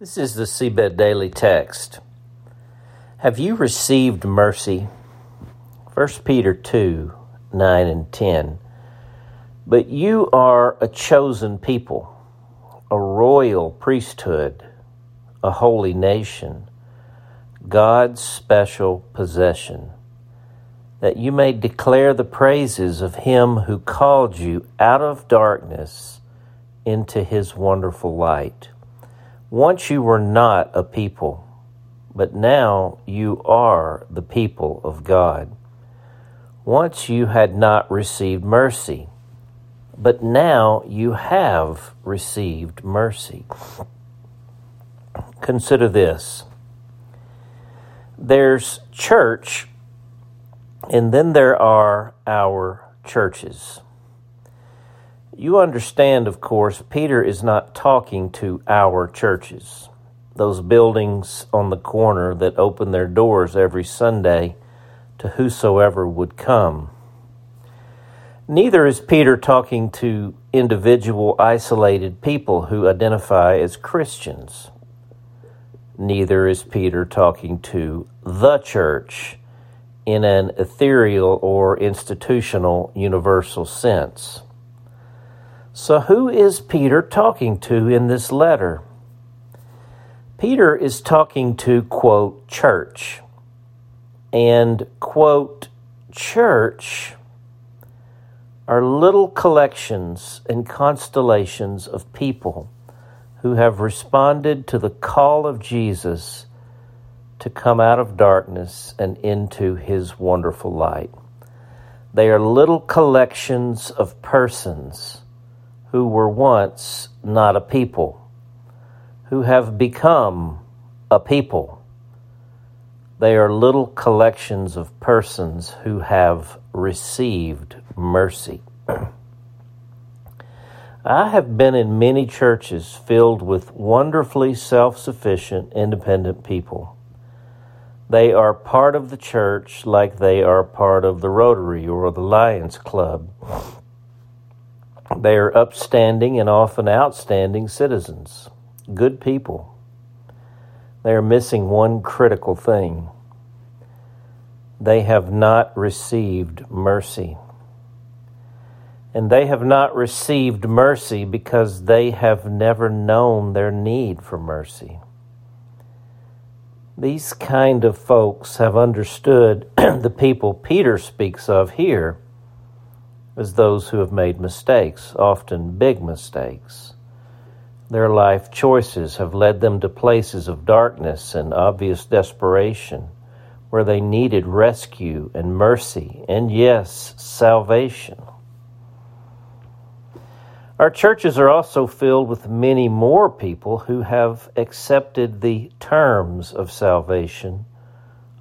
This is the Seedbed Daily Text. Have you received mercy? 1 Peter 2 9 and 10. But you are a chosen people, a royal priesthood, a holy nation, God's special possession, that you may declare the praises of Him who called you out of darkness into His wonderful light. Once you were not a people, but now you are the people of God. Once you had not received mercy, but now you have received mercy. Consider this there's church, and then there are our churches. You understand, of course, Peter is not talking to our churches, those buildings on the corner that open their doors every Sunday to whosoever would come. Neither is Peter talking to individual, isolated people who identify as Christians. Neither is Peter talking to the church in an ethereal or institutional universal sense. So, who is Peter talking to in this letter? Peter is talking to, quote, church. And, quote, church are little collections and constellations of people who have responded to the call of Jesus to come out of darkness and into his wonderful light. They are little collections of persons who were once not a people, who have become a people. They are little collections of persons who have received mercy. I have been in many churches filled with wonderfully self sufficient, independent people. They are part of the church like they are part of the Rotary or the Lions Club. They are upstanding and often outstanding citizens, good people. They are missing one critical thing they have not received mercy. And they have not received mercy because they have never known their need for mercy. These kind of folks have understood the people Peter speaks of here as those who have made mistakes, often big mistakes. Their life choices have led them to places of darkness and obvious desperation where they needed rescue and mercy and, yes, salvation. Our churches are also filled with many more people who have accepted the terms of salvation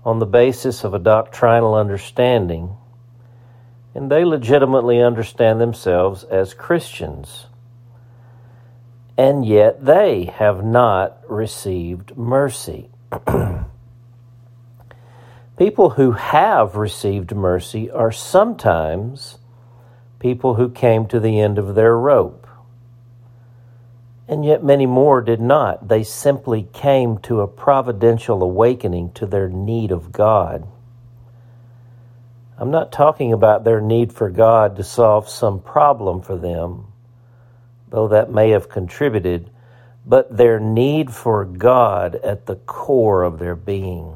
on the basis of a doctrinal understanding and they legitimately understand themselves as Christians. And yet they have not received mercy. people who have received mercy are sometimes people who came to the end of their rope. And yet many more did not. They simply came to a providential awakening to their need of God. I'm not talking about their need for God to solve some problem for them, though that may have contributed, but their need for God at the core of their being.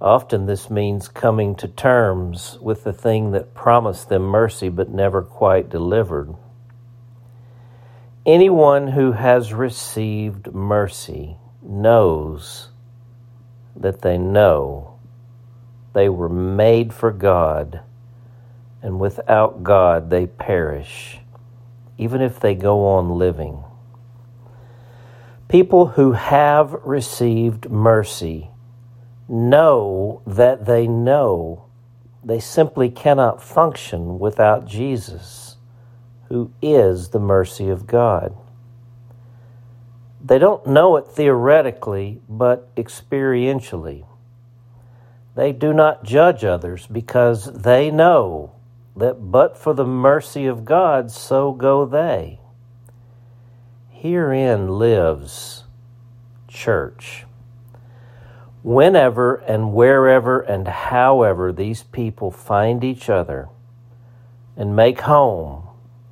Often this means coming to terms with the thing that promised them mercy but never quite delivered. Anyone who has received mercy knows that they know they were made for God, and without God they perish, even if they go on living. People who have received mercy know that they know they simply cannot function without Jesus, who is the mercy of God. They don't know it theoretically, but experientially. They do not judge others because they know that but for the mercy of God, so go they. Herein lives church. Whenever and wherever and however these people find each other and make home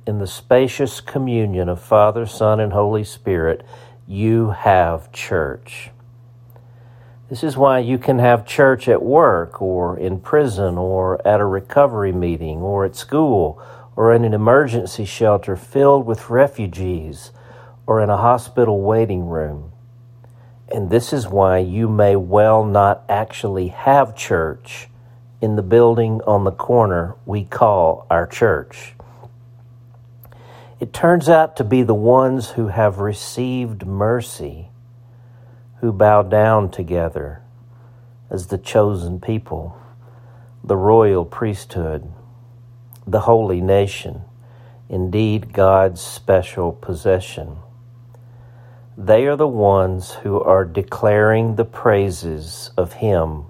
in the spacious communion of Father, Son, and Holy Spirit, you have church. This is why you can have church at work or in prison or at a recovery meeting or at school or in an emergency shelter filled with refugees or in a hospital waiting room. And this is why you may well not actually have church in the building on the corner we call our church. It turns out to be the ones who have received mercy who bow down together as the chosen people, the royal priesthood, the holy nation, indeed God's special possession. They are the ones who are declaring the praises of Him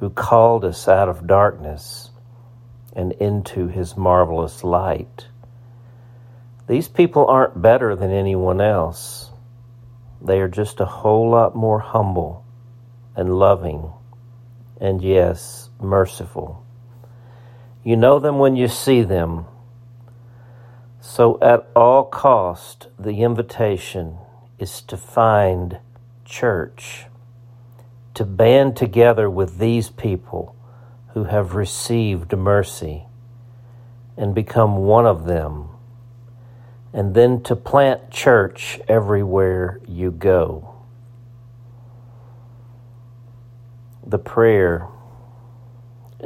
who called us out of darkness and into His marvelous light. These people aren't better than anyone else. They are just a whole lot more humble and loving and, yes, merciful. You know them when you see them. So, at all cost, the invitation is to find church, to band together with these people who have received mercy and become one of them and then to plant church everywhere you go. The prayer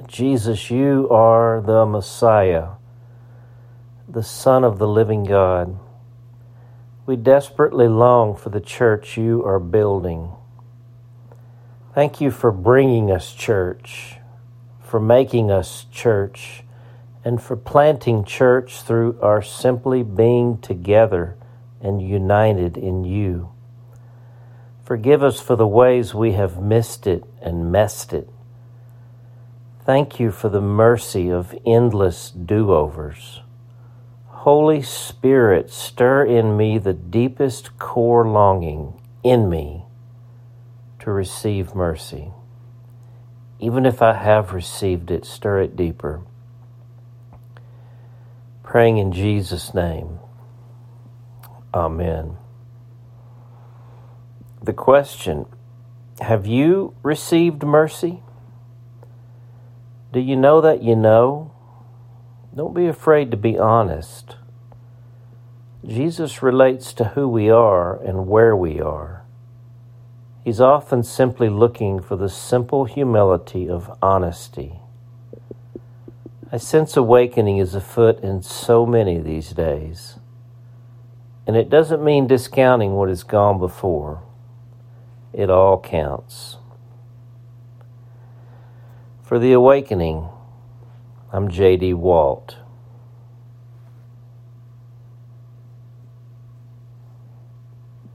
Jesus, you are the Messiah, the Son of the living God. We desperately long for the church you are building. Thank you for bringing us church, for making us church and for planting church through our simply being together and united in you. Forgive us for the ways we have missed it and messed it. Thank you for the mercy of endless do overs. Holy Spirit, stir in me the deepest core longing in me to receive mercy. Even if I have received it, stir it deeper Praying in Jesus' name. Amen. The question Have you received mercy? Do you know that you know? Don't be afraid to be honest. Jesus relates to who we are and where we are. He's often simply looking for the simple humility of honesty. I sense awakening is afoot in so many these days. And it doesn't mean discounting what has gone before, it all counts. For the awakening, I'm J.D. Walt.